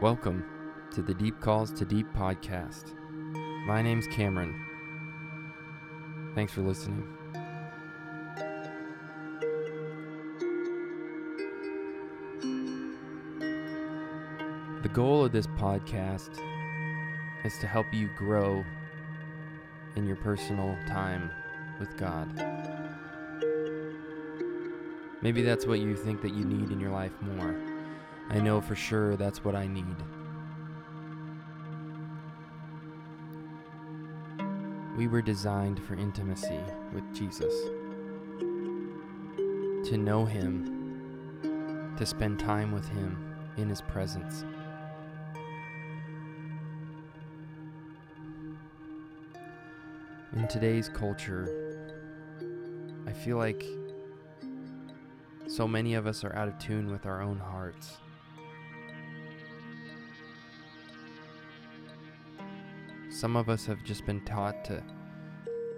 Welcome to the Deep Calls to Deep podcast. My name's Cameron. Thanks for listening. The goal of this podcast is to help you grow in your personal time with God. Maybe that's what you think that you need in your life more. I know for sure that's what I need. We were designed for intimacy with Jesus. To know Him, to spend time with Him in His presence. In today's culture, I feel like so many of us are out of tune with our own hearts. Some of us have just been taught to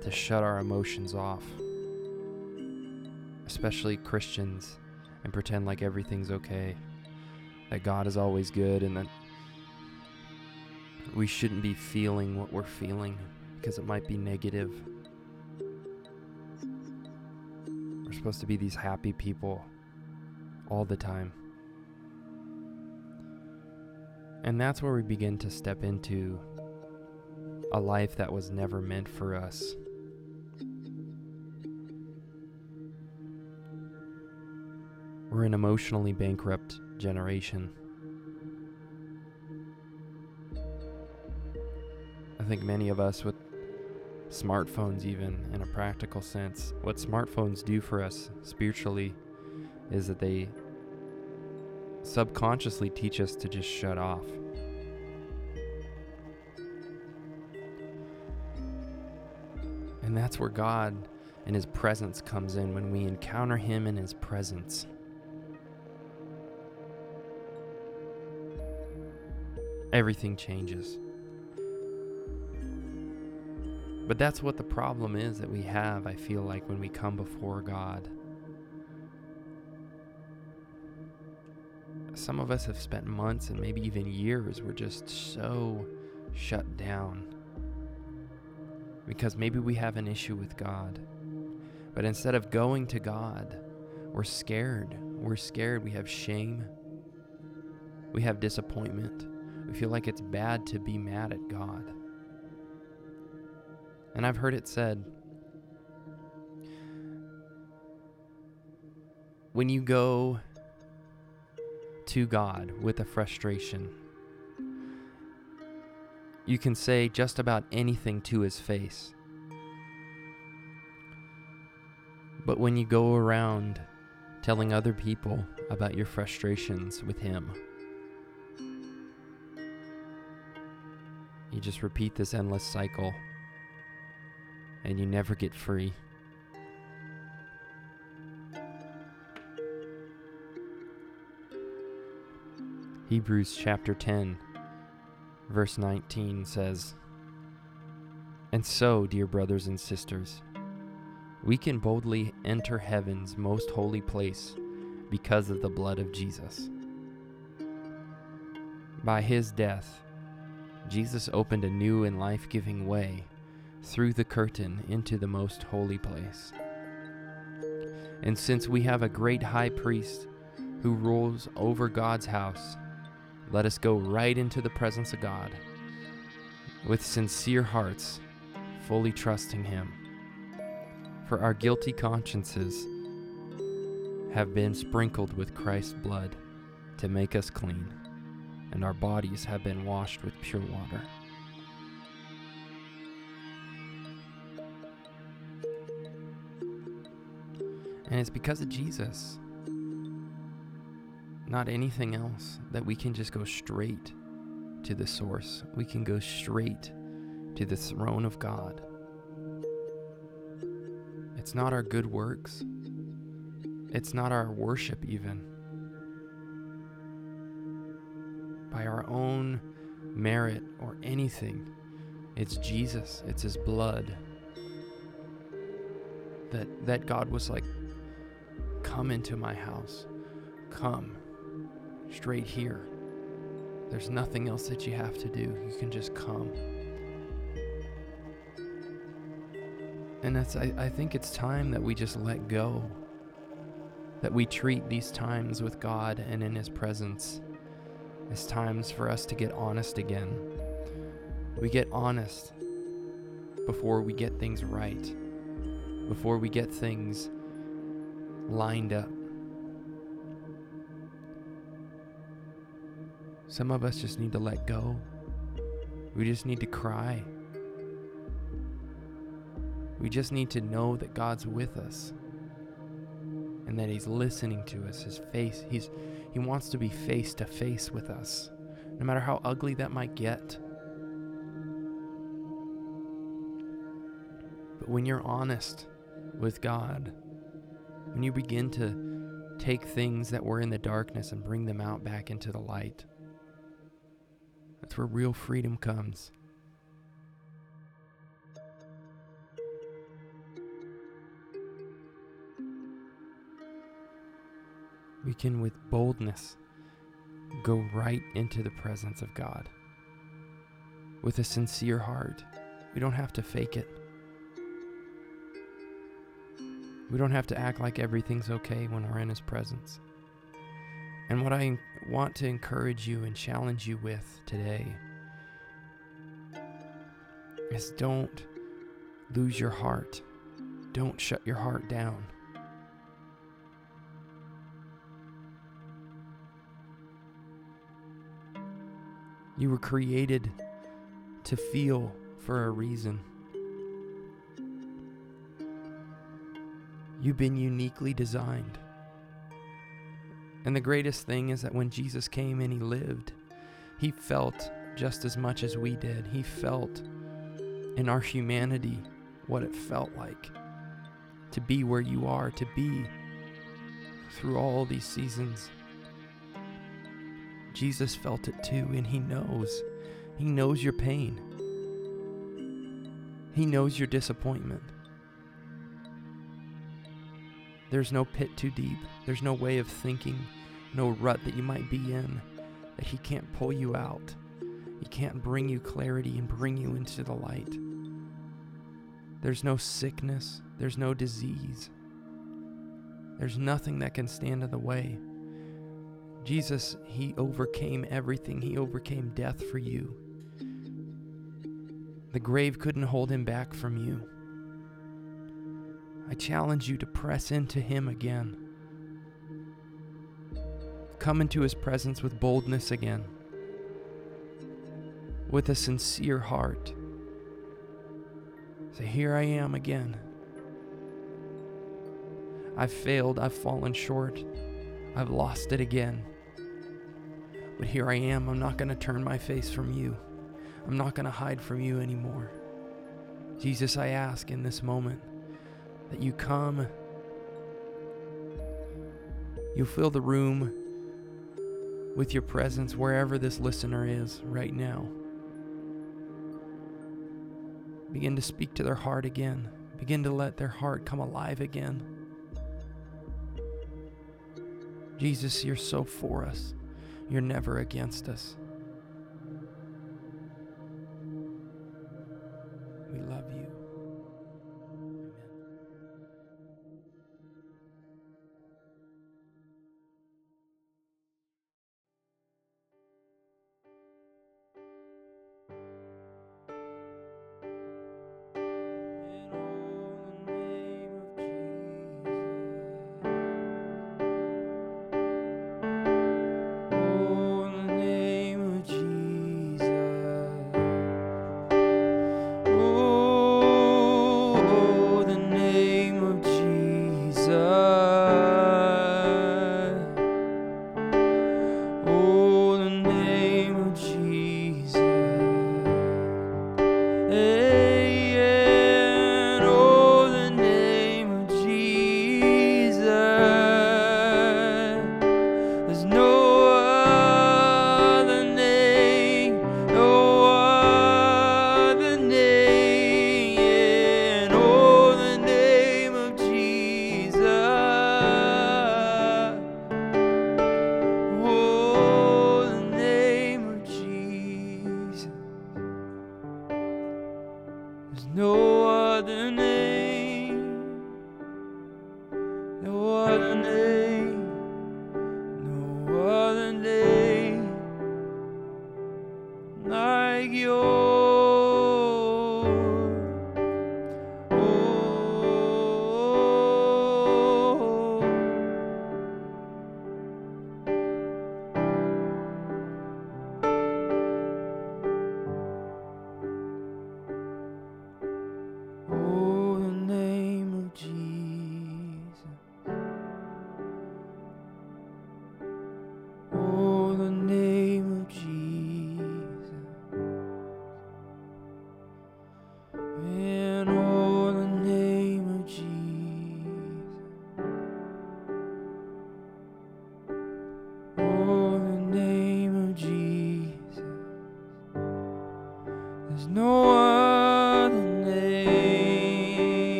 to shut our emotions off. Especially Christians and pretend like everything's okay. That God is always good and that we shouldn't be feeling what we're feeling because it might be negative. We're supposed to be these happy people all the time. And that's where we begin to step into a life that was never meant for us. We're an emotionally bankrupt generation. I think many of us with smartphones, even in a practical sense, what smartphones do for us spiritually is that they subconsciously teach us to just shut off. And that's where God and His presence comes in when we encounter Him in His presence. Everything changes. But that's what the problem is that we have, I feel like, when we come before God. Some of us have spent months and maybe even years, we're just so shut down because maybe we have an issue with God. But instead of going to God, we're scared. We're scared. We have shame. We have disappointment. We feel like it's bad to be mad at God. And I've heard it said when you go to God with a frustration, you can say just about anything to his face. But when you go around telling other people about your frustrations with him, you just repeat this endless cycle and you never get free. Hebrews chapter 10 verse 19 says, And so, dear brothers and sisters, we can boldly enter heaven's most holy place because of the blood of Jesus. By his death, Jesus opened a new and life giving way through the curtain into the most holy place. And since we have a great high priest who rules over God's house, let us go right into the presence of God with sincere hearts, fully trusting Him. For our guilty consciences have been sprinkled with Christ's blood to make us clean, and our bodies have been washed with pure water. And it's because of Jesus not anything else, that we can just go straight to the source. We can go straight to the throne of God. It's not our good works, it's not our worship, even. By our own merit or anything, it's Jesus, it's His blood. That, that God was like, Come into my house. Come straight here. There's nothing else that you have to do. You can just come. And that's I, I think it's time that we just let go. That we treat these times with God and in his presence as times for us to get honest again. We get honest before we get things right, before we get things lined up. Some of us just need to let go. We just need to cry. We just need to know that God's with us and that he's listening to us. His face, he's he wants to be face to face with us. No matter how ugly that might get. But when you're honest with God, when you begin to take things that were in the darkness and bring them out back into the light, that's where real freedom comes. We can, with boldness, go right into the presence of God with a sincere heart. We don't have to fake it. We don't have to act like everything's okay when we're in His presence. And what I want to encourage you and challenge you with today is don't lose your heart. Don't shut your heart down. You were created to feel for a reason. You've been uniquely designed. And the greatest thing is that when Jesus came and he lived, he felt just as much as we did. He felt in our humanity what it felt like to be where you are, to be through all these seasons. Jesus felt it too, and he knows. He knows your pain. He knows your disappointment. There's no pit too deep. There's no way of thinking, no rut that you might be in that He can't pull you out. He can't bring you clarity and bring you into the light. There's no sickness. There's no disease. There's nothing that can stand in the way. Jesus, He overcame everything, He overcame death for you. The grave couldn't hold Him back from you. I challenge you to press into Him again. Come into His presence with boldness again, with a sincere heart. Say, Here I am again. I've failed, I've fallen short, I've lost it again. But here I am, I'm not going to turn my face from you. I'm not going to hide from you anymore. Jesus, I ask in this moment that you come, you fill the room with your presence wherever this listener is right now. Begin to speak to their heart again. Begin to let their heart come alive again. Jesus, you're so for us. You're never against us.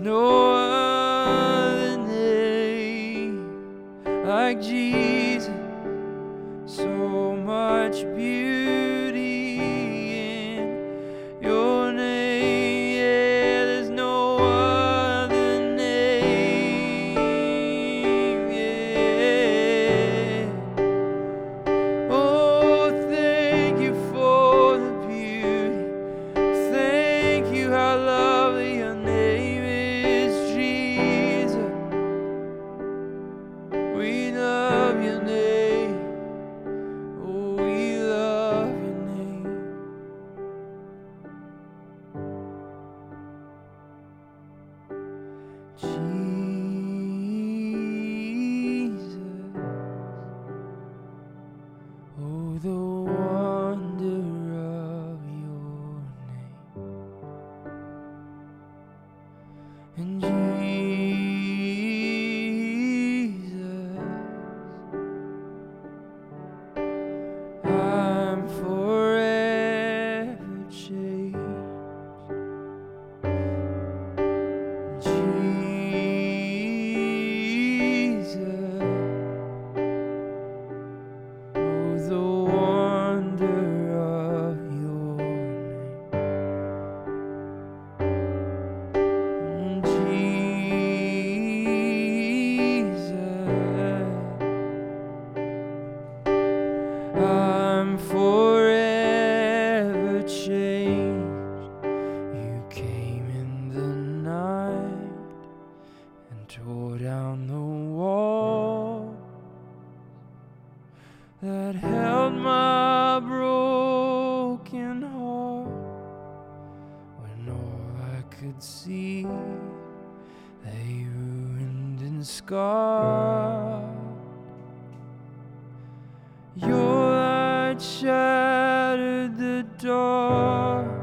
No And scarred. Your light shattered the dark.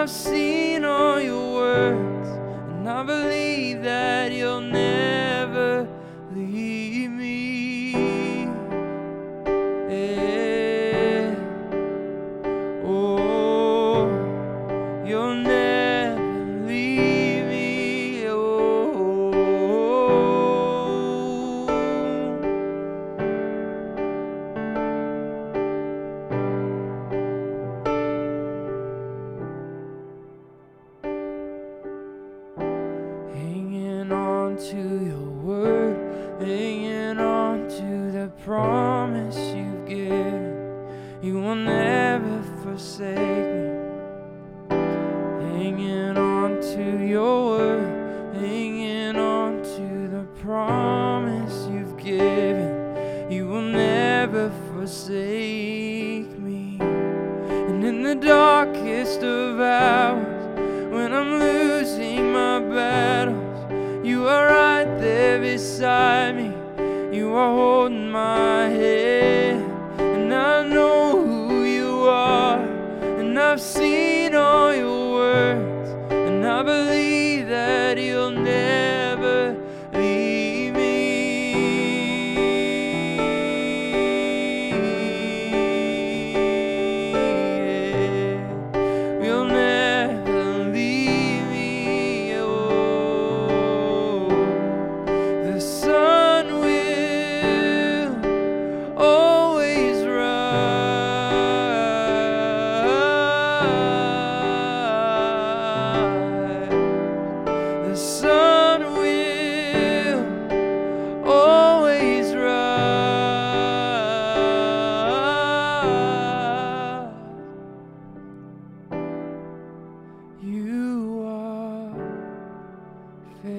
I've seen all your works, and I believe.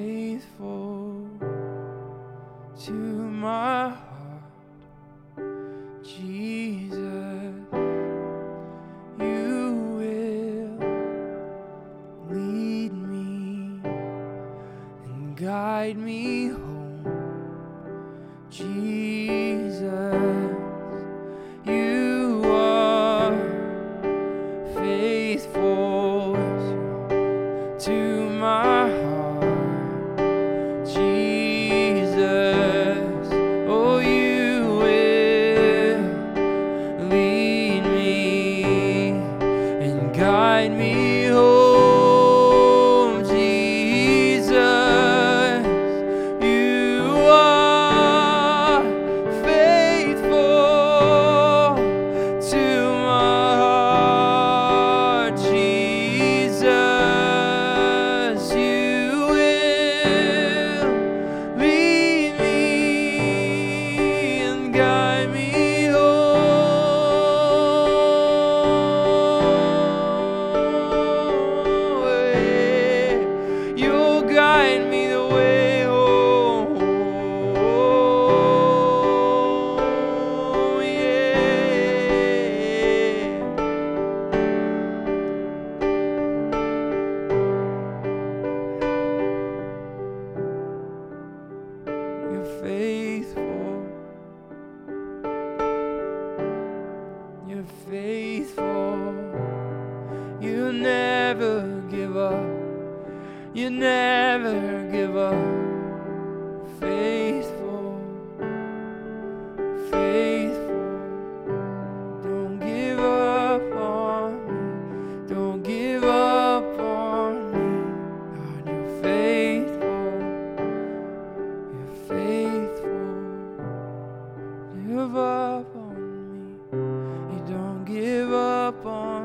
faithful to my heart. up on me. You don't give up on me.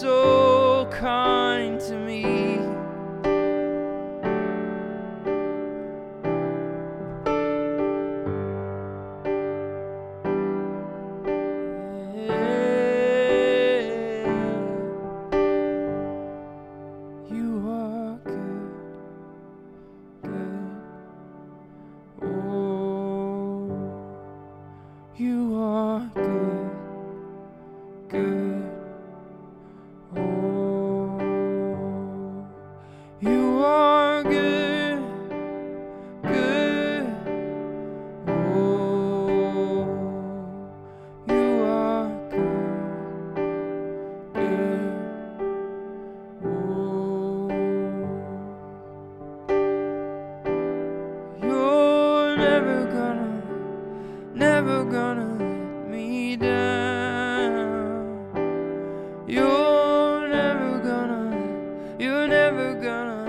so kind to me. Gonna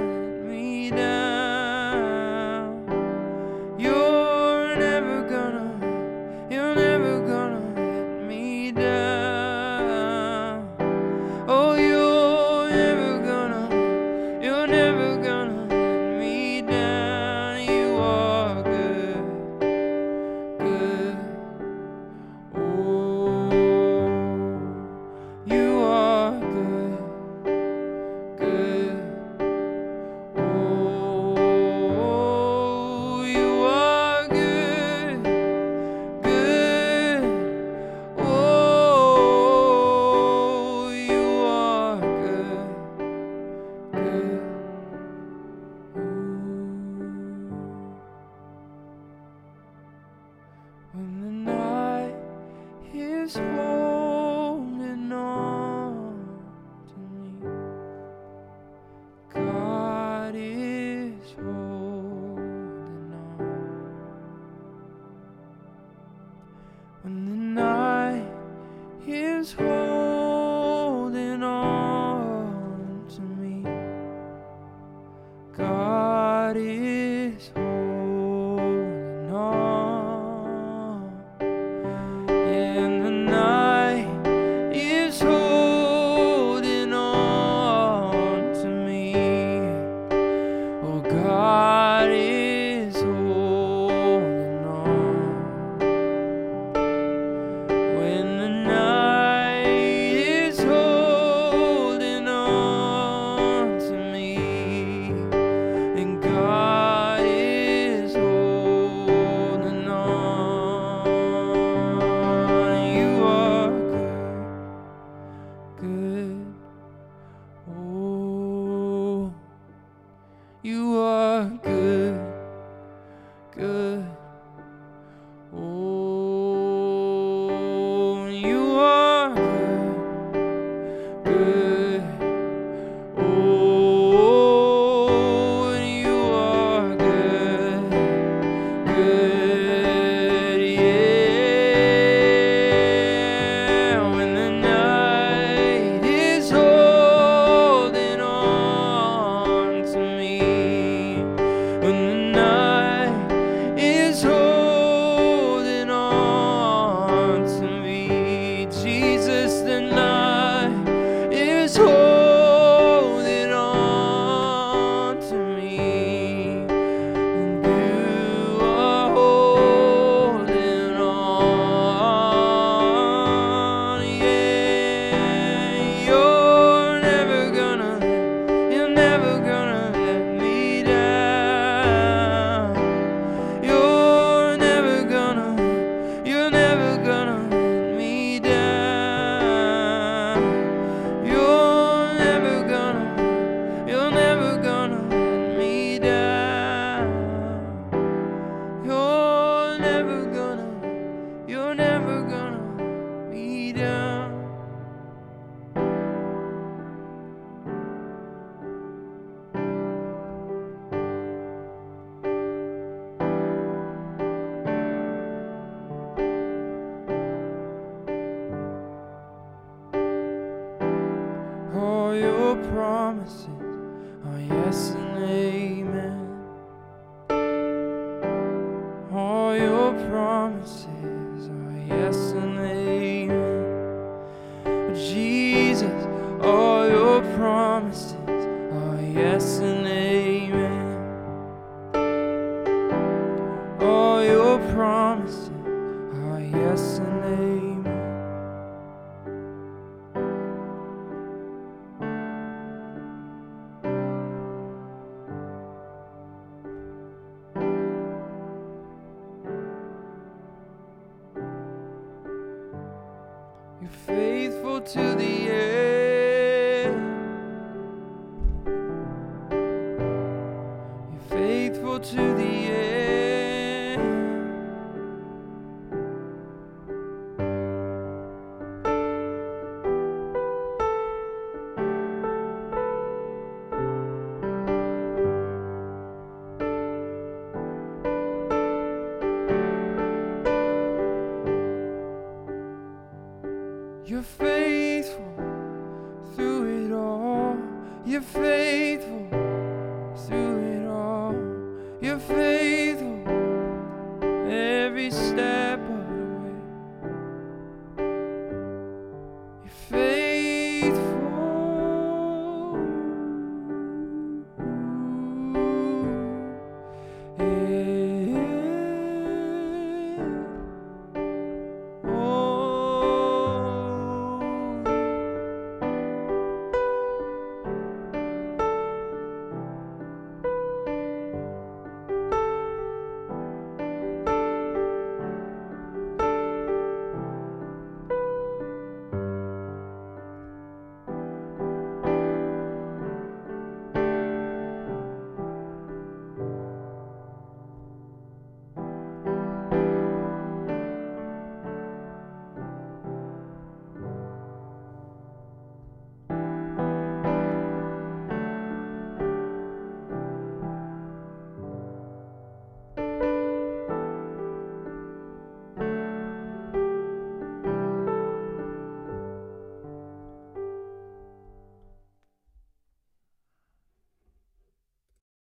faithful to the end.